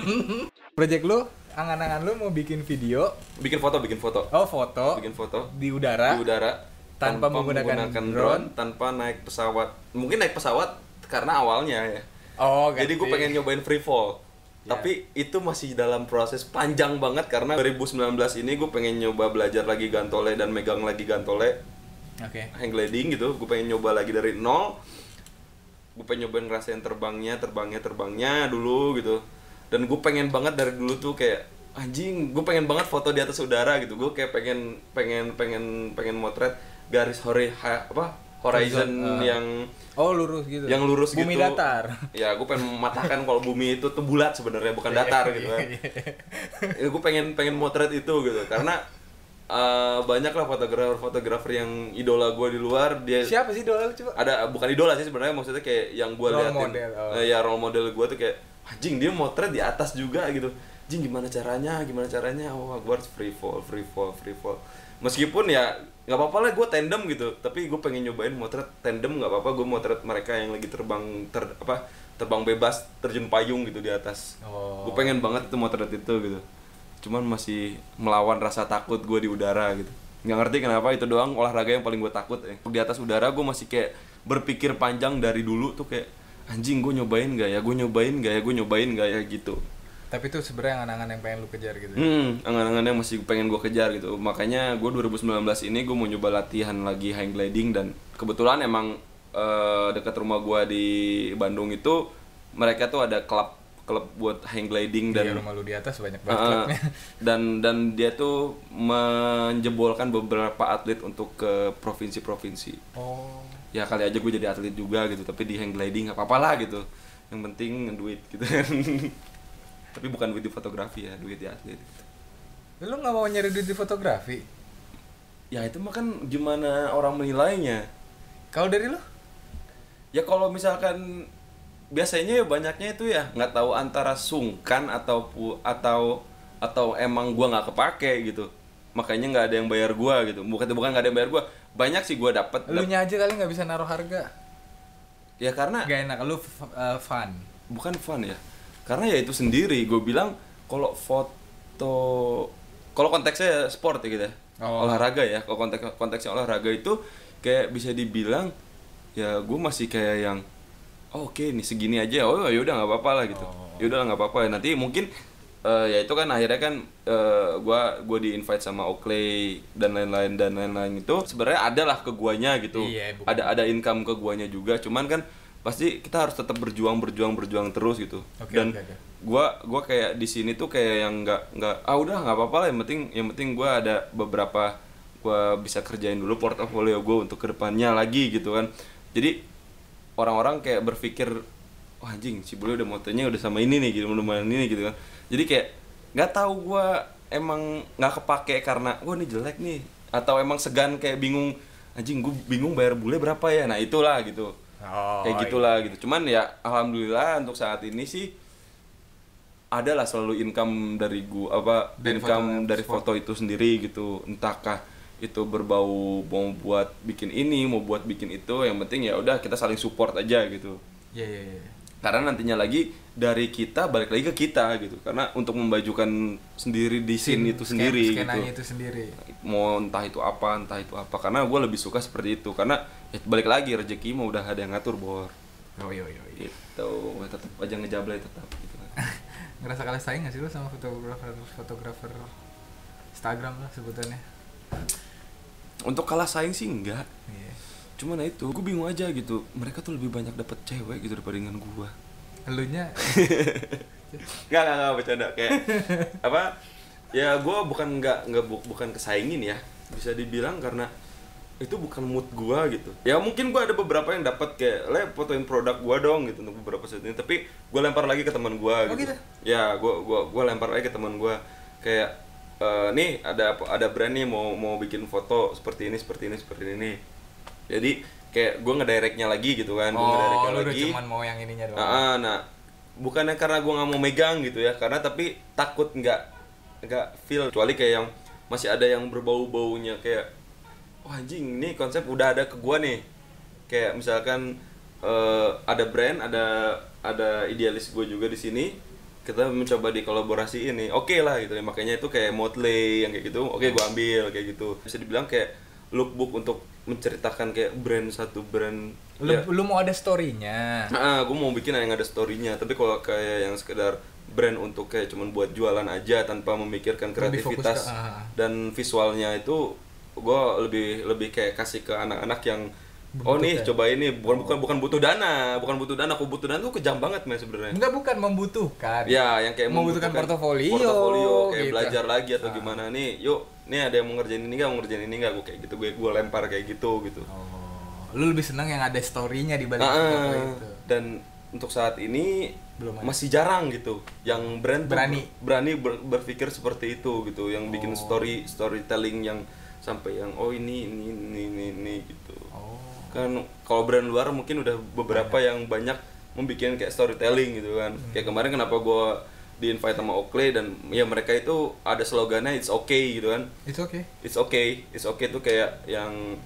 Project lu, angan-angan lu mau bikin video, bikin foto, bikin foto. oh foto Bikin foto di udara, di udara Tanpa menggunakan drone. tanpa naik pesawat. Mungkin naik pesawat karena awalnya ya. Oh, Jadi gue ganti. pengen nyobain free fall. Ya. Tapi itu masih dalam proses panjang banget karena 2019 ini gue pengen nyoba belajar lagi gantole dan megang lagi gantole Oke. hang gliding gitu. Gue pengen nyoba lagi dari nol. Gue pengen nyobain ngerasain terbangnya, terbangnya, terbangnya dulu gitu. Dan gue pengen banget dari dulu tuh kayak anjing, gue pengen banget foto di atas udara gitu. Gue kayak pengen pengen pengen pengen motret garis hori ha- apa horizon uh. yang Oh, lurus gitu. yang lurus Bumi gitu. datar. Ya, gue pengen mematahkan kalau bumi itu tuh bulat sebenarnya bukan datar gitu kan. ya, gue pengen pengen motret itu gitu karena eh, banyak lah fotografer-fotografer yang idola gue di luar dia Siapa sih doa lu coba? ada bukan idola sih sebenarnya maksudnya kayak yang gue liatin. model, oh. Eh, ya role model gue tuh kayak anjing dia motret di atas juga gitu. Anjing gimana caranya gimana caranya? Oh gue harus free fall free fall free fall. Meskipun ya nggak apa-apa lah gue tandem gitu. Tapi gue pengen nyobain motret tandem nggak apa-apa gue motret mereka yang lagi terbang ter apa terbang bebas terjun payung gitu di atas. Oh. gue pengen banget tuh motret itu gitu cuman masih melawan rasa takut gue di udara gitu. Nggak ngerti kenapa itu doang olahraga yang paling gue takut ya. di atas udara gue masih kayak berpikir panjang dari dulu tuh kayak anjing gue nyobain gak ya? Gue nyobain gak ya? Gue nyobain gak ya? Gitu. Tapi itu sebenarnya angan-angan yang pengen lu kejar gitu. hmm angan-angan yang masih pengen gue kejar gitu. Makanya gue 2019 ini gue mau nyoba latihan lagi hang gliding dan kebetulan emang eh, dekat rumah gue di Bandung itu mereka tuh ada klub klub buat hang gliding Dan dan rumah lu di atas banyak banget Uh, klubnya. dan dan dia tuh menjebolkan beberapa atlet untuk ke provinsi-provinsi Oh. ya kali aja gue jadi atlet juga gitu tapi di hang gliding apa-apa lah gitu yang penting duit gitu tapi bukan duit di fotografi ya duit di atlet gitu. Lu nggak mau nyari duit di fotografi? ya itu mah kan gimana orang menilainya Kalau dari lu? ya kalau misalkan biasanya ya banyaknya itu ya nggak tahu antara sungkan atau atau atau emang gua nggak kepake gitu. Makanya nggak ada yang bayar gua gitu. Bukan bukan nggak ada yang bayar gua banyak sih gua dapat Lu nya aja kali nggak bisa naruh harga. ya karena Gak enak, lu uh, fun. bukan fun ya. Karena ya itu sendiri. Gue bilang kalau foto kalau konteksnya sport ya gitu ya. Oh. olahraga ya. Kalau konteks konteksnya olahraga itu kayak bisa dibilang ya gue masih kayak yang oh, oke nih segini aja. Oh ya udah nggak apa-apa lah gitu. Oh. ya udah nggak apa-apa. Nanti mungkin eh, ya itu kan akhirnya kan eh, gua gue di invite sama Oakley dan lain-lain dan lain-lain itu sebenarnya ada lah ke guanya gitu. Iya, bukan- ada ada income ke guanya juga. Cuman kan pasti kita harus tetap berjuang berjuang berjuang terus gitu. Oke, dan oke, oke. gua gua kayak di sini tuh kayak yang nggak nggak ah udah nggak apa-apa lah. Yang penting yang penting gua ada beberapa gua bisa kerjain dulu portofolio gue untuk ke depannya lagi gitu kan. Jadi orang-orang kayak berpikir wah anjing si bule udah motonya udah sama ini nih gitu main ini gitu kan. Jadi kayak nggak tahu gua emang nggak kepake karena wah ini jelek nih atau emang segan kayak bingung anjing gue bingung bayar bule berapa ya? Nah itulah gitu. Oh, kayak gitulah gitu. Cuman ya alhamdulillah untuk saat ini sih ada lah selalu income dari gua apa Dari income foto- dari foto itu sendiri gitu. Entahkah itu berbau mau buat bikin ini mau buat bikin itu yang penting ya udah kita saling support aja gitu. Iya, iya, iya. karena nantinya lagi dari kita balik lagi ke kita gitu. Karena untuk membajukan sendiri di scene itu sendiri skenanya gitu. itu sendiri. Mau entah itu apa entah itu apa. Karena gue lebih suka seperti itu. Karena ya, balik lagi rezeki mau udah ada yang ngatur bor. Oh iya iya iya. gitu. Tetap aja ngejablay tetap gitu. Ngerasa kalah saing gak sih lu sama fotografer fotografer Instagram lah sebutannya untuk kalah saing sih enggak. Iya. Cuman nah itu gue bingung aja gitu. Mereka tuh lebih banyak dapat cewek gitu daripada dengan gue elunya? Nggak nggak nggak bercanda. Kayak apa ya gue bukan nggak nggak bu- bukan kesaingin ya. Bisa dibilang karena itu bukan mood gua gitu. Ya mungkin gua ada beberapa yang dapat kayak le fotoin produk gua dong gitu untuk beberapa saat ini. Tapi gua lempar lagi ke teman gua Oh, gitu. gitu? ya gua gua gua lempar lagi ke teman gua. Kayak eh, nih ada ada brand nih mau mau bikin foto seperti ini seperti ini seperti ini. Jadi kayak gua ngedirectnya lagi gitu kan gua oh ngedirectnya lu lagi. cuman mau yang ininya doang. Ah, ah, nah bukannya karena gue nggak mau megang gitu ya karena tapi takut nggak nggak feel. Kecuali kayak yang masih ada yang berbau baunya kayak wah anjing ini konsep udah ada ke gua nih. Kayak misalkan eh, ada brand ada ada idealis gue juga di sini kita mencoba di kolaborasi ini oke lah gitu. Ya makanya itu kayak Motley yang kayak gitu oke gua ambil kayak gitu. Bisa dibilang kayak lookbook untuk menceritakan kayak brand satu brand. Lu, ya, lu mau ada storynya. Nah, gue mau bikin yang ada story-nya, tapi kalau kayak yang sekedar brand untuk kayak cuman buat jualan aja tanpa memikirkan kreativitas ke- ah. dan visualnya itu gue lebih lebih kayak kasih ke anak-anak yang oh nih ya? coba ini. Bukan bukan bukan butuh dana. Bukan butuh dana. Aku butuh dana tuh kejam banget men sebenarnya. Enggak bukan. Membutuhkan. Ya yang kayak Membutuhkan portofolio, portofolio kayak gitu. belajar lagi atau Ah. gimana. Nih yuk. Nih ada yang mau ngerjain ini nggak? Mau ngerjain ini nggak? Gue kayak gitu. Gue gue lempar kayak gitu gitu. Oh. Lu lebih senang yang ada storynya di balik Ah, foto itu. Dan untuk saat ini Belum ada. masih jarang gitu. Yang brand Berani. ber- berani ber- berpikir seperti itu gitu. Yang bikin Oh. story storytelling yang sampai yang oh ini ini ini ini, ini gitu kan kalau brand luar mungkin udah beberapa yang banyak membuat kayak storytelling gitu kan. Hmm. kayak kemarin kenapa gue di invite sama Oakley dan ya mereka itu ada slogannya it's okay gitu kan. It's okay. It's okay. It's okay tuh kayak yang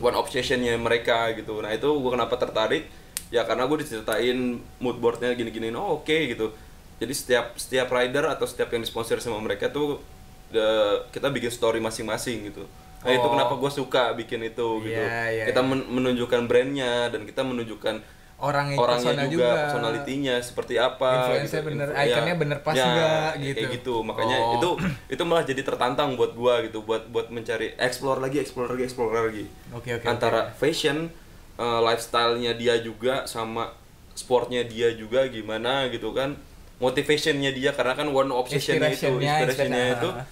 one obsessionnya mereka gitu. Nah itu gue kenapa tertarik? Ya karena gue diceritain mood boardnya gini-gini oh oke gitu. Jadi setiap setiap rider atau setiap yang disponsori sama mereka tuh the- kita bikin story masing-masing gitu nah itu Oh. kenapa gue suka bikin itu gitu Iya, iya, kita iya. men- menunjukkan brandnya dan kita menunjukkan orang yang orangnya personal juga, personalitinya seperti apa Influence-nya bener, Influ- ikonnya bener pas nggak, gitu. kayak gitu makanya Oh. itu itu malah jadi tertantang buat gua gitu buat buat mencari explore lagi explore lagi explore lagi Oke, oke, antara fashion uh, lifestyle-nya dia juga sama sportnya dia juga gimana gitu kan motivationnya dia karena kan one obsession-nya itu Inspiration-nya, itu ah.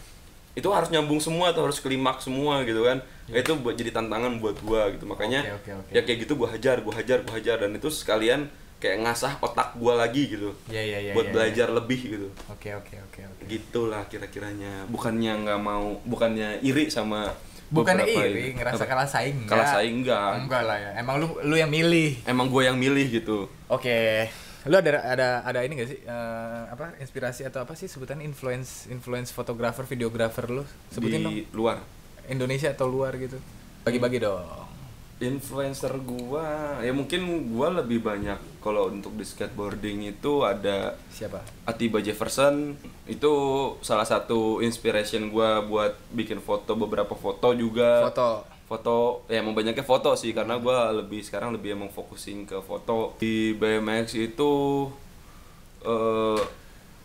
Itu harus nyambung semua atau harus klimaks semua gitu kan. Itu buat jadi tantangan buat gua gitu. Makanya. Oke, oke, oke. ya kayak gitu gua hajar gua hajar gua hajar. Dan itu sekalian kayak ngasah otak gua lagi gitu. Iya, iya, iya, buat iya, belajar lebih gitu. Oke oke oke oke. Gitulah kira-kiranya. Bukannya nggak mau bukannya iri sama bukannya beberapa iri ini. ngerasa kalah saing kalah saing enggak enggak lah ya. Emang lu lu yang milih. Emang gue yang milih gitu. Oke, lu ada ada ada ini gak sih eh, apa inspirasi atau apa sih sebutan influence influence fotografer videografer lu? Sebutin dong. di luar. Indonesia atau luar gitu. Bagi-bagi dong. Influencer gua ya mungkin gua lebih banyak kalau untuk di skateboarding itu ada siapa? Atiba Jefferson. Itu salah satu inspiration gua buat bikin foto beberapa foto juga. Foto foto ya emang banyaknya foto sih karena gua lebih sekarang lebih emang fokusin ke foto. Di BMX itu eh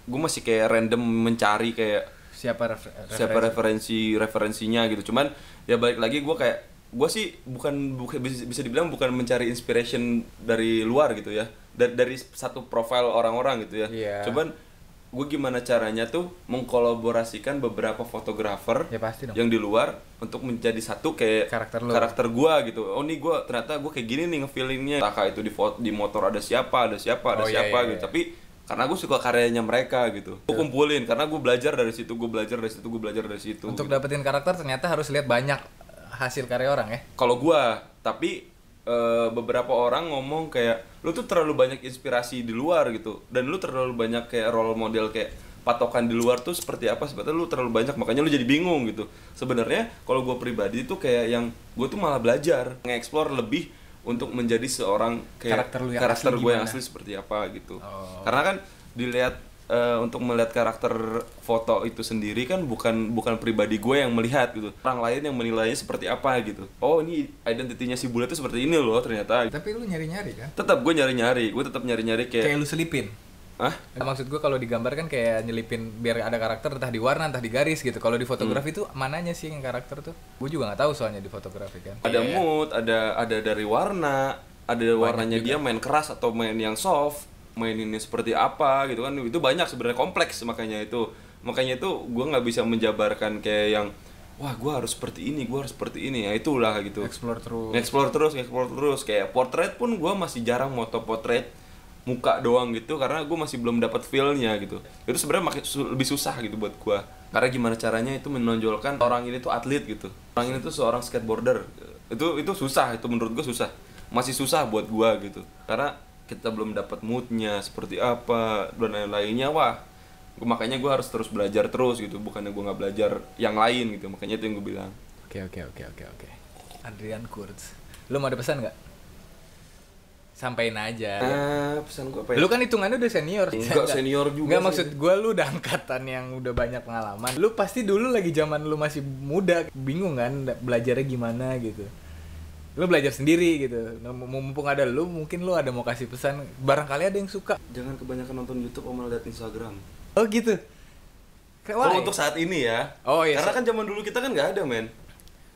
gue masih kayak random mencari kayak siapa refer siapa referensi referensinya gitu. Cuman ya balik lagi gue kayak gue sih bukan bukan bisa, dibilang bukan mencari inspiration dari luar gitu ya. Dari dari satu profil orang-orang gitu ya. Iya. cuman gue gimana caranya tuh mengkolaborasikan beberapa fotografer Ya, pasti dong. yang di luar untuk menjadi satu kayak Karakter lu. karakter gua gitu oh nih gua ternyata gue kayak gini nih ngefeelingnya entah itu di foto di motor ada siapa ada siapa ada Oh, iya, siapa iya, gitu iya. tapi karena gue suka karyanya mereka gitu gue kumpulin karena gue belajar dari situ gue belajar dari situ gue belajar dari situ untuk gitu. dapetin karakter ternyata harus lihat banyak hasil karya orang ya kalau gua tapi eh, beberapa orang ngomong kayak lu tuh terlalu banyak inspirasi di luar gitu. Dan lu terlalu banyak kayak role model kayak patokan di luar tuh seperti apa? Sebetulnya lu terlalu banyak makanya lu jadi bingung gitu. Sebenarnya kalau gua pribadi tuh kayak yang gue tuh malah belajar nge-explore lebih untuk menjadi seorang kayak Karakter lu yang karakter gue yang asli seperti apa gitu. Oh. karena kan dilihat eh, untuk melihat karakter foto itu sendiri kan bukan bukan pribadi gue yang melihat gitu orang lain yang menilainya seperti apa gitu oh ini identitinya si bule itu seperti ini loh ternyata Tapi lu nyari-nyari kan? tetap gue nyari nyari gue tetap nyari nyari kayak Kayak lu selipin. ah Maksud gue kalau digambar kan kayak nyelipin biar ada karakter entah di warna entah di garis gitu. Kalau di fotografi Hmm. tuh mananya sih yang karakter tuh? Gue juga nggak tahu soalnya di fotografi kan. ada Iya. mood ada ada dari warna ada warnanya dia main keras atau main yang soft main ini seperti apa gitu kan. Itu banyak sebenarnya kompleks makanya itu. Makanya itu gue nggak bisa menjabarkan kayak yang wah gue harus seperti ini gue harus seperti ini. Ya itulah gitu. Explore terus. explore terus explore terus. Kayak portrait pun gue masih jarang moto portrait muka doang gitu karena gue masih belum dapat feelnya gitu. Itu sebenarnya makin su- lebih susah gitu buat gue karena gimana caranya itu menonjolkan orang ini tuh atlet gitu. Orang ini tuh seorang skateboarder. Itu itu susah itu menurut gue susah. Masih susah buat gue gitu. Karena kita belum dapat moodnya seperti apa dan lain-lainnya wah gua- makanya gue harus terus belajar terus gitu bukannya gue nggak belajar yang lain gitu makanya itu yang gue bilang Oke oke oke oke oke. Adrian Kurz. Lu mau ada pesan nggak? Sampaiin aja. ah pesan gue apa ya Lu kan hitungannya udah senior. Enggak, senior juga Enggak sih. maksud gue lu udah angkatan yang udah banyak pengalaman. Lu pasti dulu lagi zaman lu masih muda, bingung kan belajarnya gimana gitu. Lu belajar sendiri gitu. Nah, Mumpung ada lu, mungkin lu ada mau kasih pesan. Barangkali ada yang suka. jangan kebanyakan nonton YouTube sama lihat Instagram Oh gitu. Why? untuk saat ini ya. Oh, iya, Karena kan zaman dulu kita kan nggak ada men.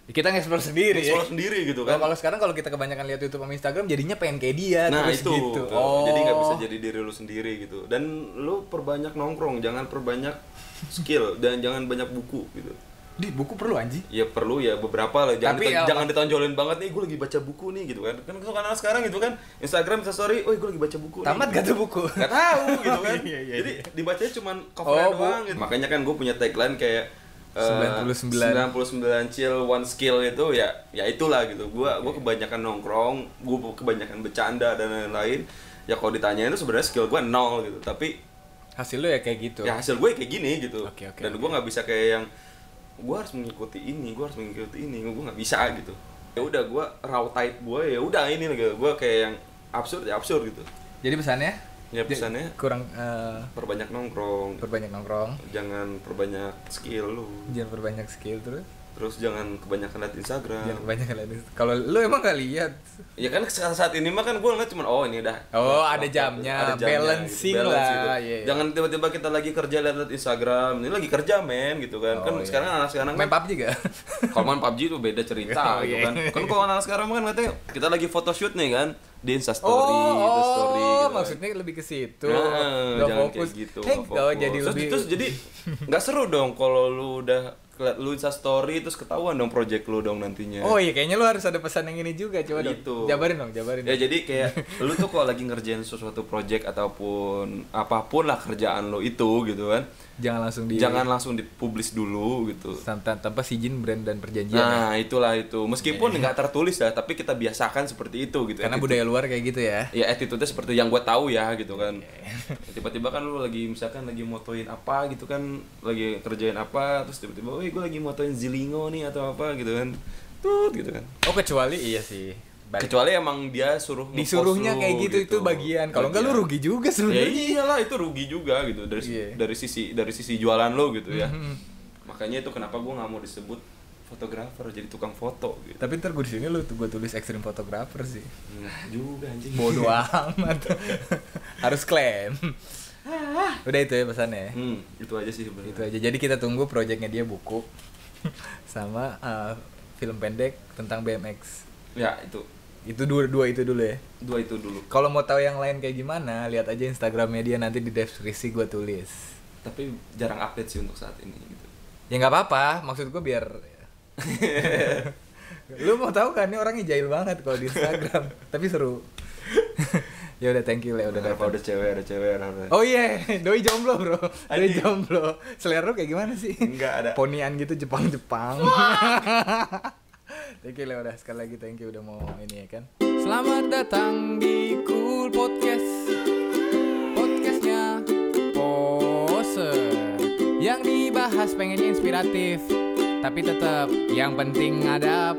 Kita nge-explore sendiri ya. Sendiri gitu kan. kalau sekarang kalau kita kebanyakan lihat YouTube sama Instagram jadinya pengen kayak dia Nah terus itu, gitu. tuh. jadi nggak bisa jadi diri lu sendiri gitu. Dan lu perbanyak nongkrong, jangan perbanyak skill dan jangan banyak buku gitu. Di buku perlu anjing. Ya perlu ya beberapa lah. Jangan Tapi diton- ya, jangan ditonjolin banget nih. Gue lagi baca buku nih gitu kan. Kan anak sekarang gitu kan Instagram bisa story, oh gue lagi baca buku. nih." Tamat gak tuh buku? Gak tahu gitu kan. Iya, iya, Jadi dibacanya cuman covernya Oh, doang gitu. Makanya kan gue punya tagline kayak eh, 99. 99 chill one skill itu ya ya itulah gitu. Gua gua kebanyakan nongkrong, gua kebanyakan bercanda dan lain-lain. Ya kalau ditanyain itu sebenarnya skill gua nol gitu. Tapi Hasil lu ya kayak gitu. ya hasil gue kayak gini gitu. Oke, oke, dan oke. gua nggak bisa kayak yang gua harus mengikuti ini, gua harus mengikuti ini, gua nggak bisa gitu. Ya udah gua raw type gua ya udah ini gitu. Gua kayak yang absurd ya absurd gitu. Jadi pesannya? Ya pesannya kurang eh, perbanyak nongkrong perbanyak nongkrong, jangan perbanyak skill lu jangan perbanyak skill terus, terus jangan kebanyakan liat Instagram jangan banyak lihat. Kalau lu emang gak lihat? ya kan saat, saat ini mah kan gue ngeliat cuma oh ini dah Oh, Nah, ada jamnya, ada jamnya, balancing Balance lah, gitu. iya, iya. jangan tiba-tiba kita lagi kerja liat Instagram ini lagi kerja men gitu kan kan Oh, iya. sekarang anak sekarang Main kan PUBG gak? kalau main PUBG itu beda cerita Oh, gitu iya. kan kan kalau anak sekarang kan katanya kita lagi photoshoot nih kan di Instastory, oh, di story oh, gitu kan. maksudnya lebih ke situ. Nah, Gak jangan fokus. kayak gitu. Eh, nggak oh, fokus. jadi terus, lebih terus jadi nggak seru dong kalau lu udah keliat lu Insta story terus ketahuan dong project lu dong nantinya. Oh iya, kayaknya lu harus ada pesan yang ini juga, coba dong. Gitu. Jabarin dong, jabarin. Ya jadi kayak lu tuh kalau lagi ngerjain sesuatu project ataupun apa pun lah kerjaan lo itu gitu kan. Jangan langsung di Jangan langsung dipublish dulu gitu. tanpa, tanpa izin brand dan perjanjian. ya. Nah, itulah itu. Meskipun nggak tertulis lah, tapi kita biasakan seperti itu gitu. Karena Attitude- budaya luar kayak gitu ya. ya attitude-nya seperti yang gue tahu ya gitu kan tiba-tiba kan lu lagi misalkan lagi motoin apa gitu kan lagi kerjain apa terus tiba-tiba woi gue lagi motoin zilingo nih atau apa gitu kan tut gitu kan Oh kecuali iya sih. Balik. kecuali emang dia suruh Disuruhnya lu kayak gitu, itu bagian. Kalau enggak lu rugi juga ya sebenarnya. iyalah itu rugi juga gitu dari Iya. dari sisi dari sisi jualan lo gitu ya Mhm. makanya itu kenapa gue nggak mau disebut fotografer jadi tukang foto gitu Tapi ntar gue di sini lu gue tulis ekstrim fotografer sih. nah juga anjing Bodoh amat. Harus klaim. Udah itu ya pesannya. ya. hmm, itu aja sih sebenarnya Itu aja. Jadi kita tunggu proyeknya dia buku sama uh, film pendek tentang BMX. ya itu Itu dua dua itu dulu ya. dua itu dulu Kalau mau tahu yang lain kayak gimana, lihat aja Instagramnya dia nanti di deskripsi gue tulis. tapi jarang update sih untuk saat ini gitu Ya nggak apa-apa, maksud gue biar lu mau tahu kan ini orangnya jahil banget kalau di Instagram, tapi seru. ya udah thank you le udah udah datang. udah cewek ada cewek ada. Oh iya, doi jomblo bro, doi Anjing. jomblo. Selera lu kayak gimana sih? Nggak ada. Ponian gitu Jepang Jepang. Thank you udah sekali lagi thank you udah mau ini ya kan. Selamat datang di Cool Podcast. Podcastnya Poser yang dibahas pengennya inspiratif, tapi tetap yang penting ada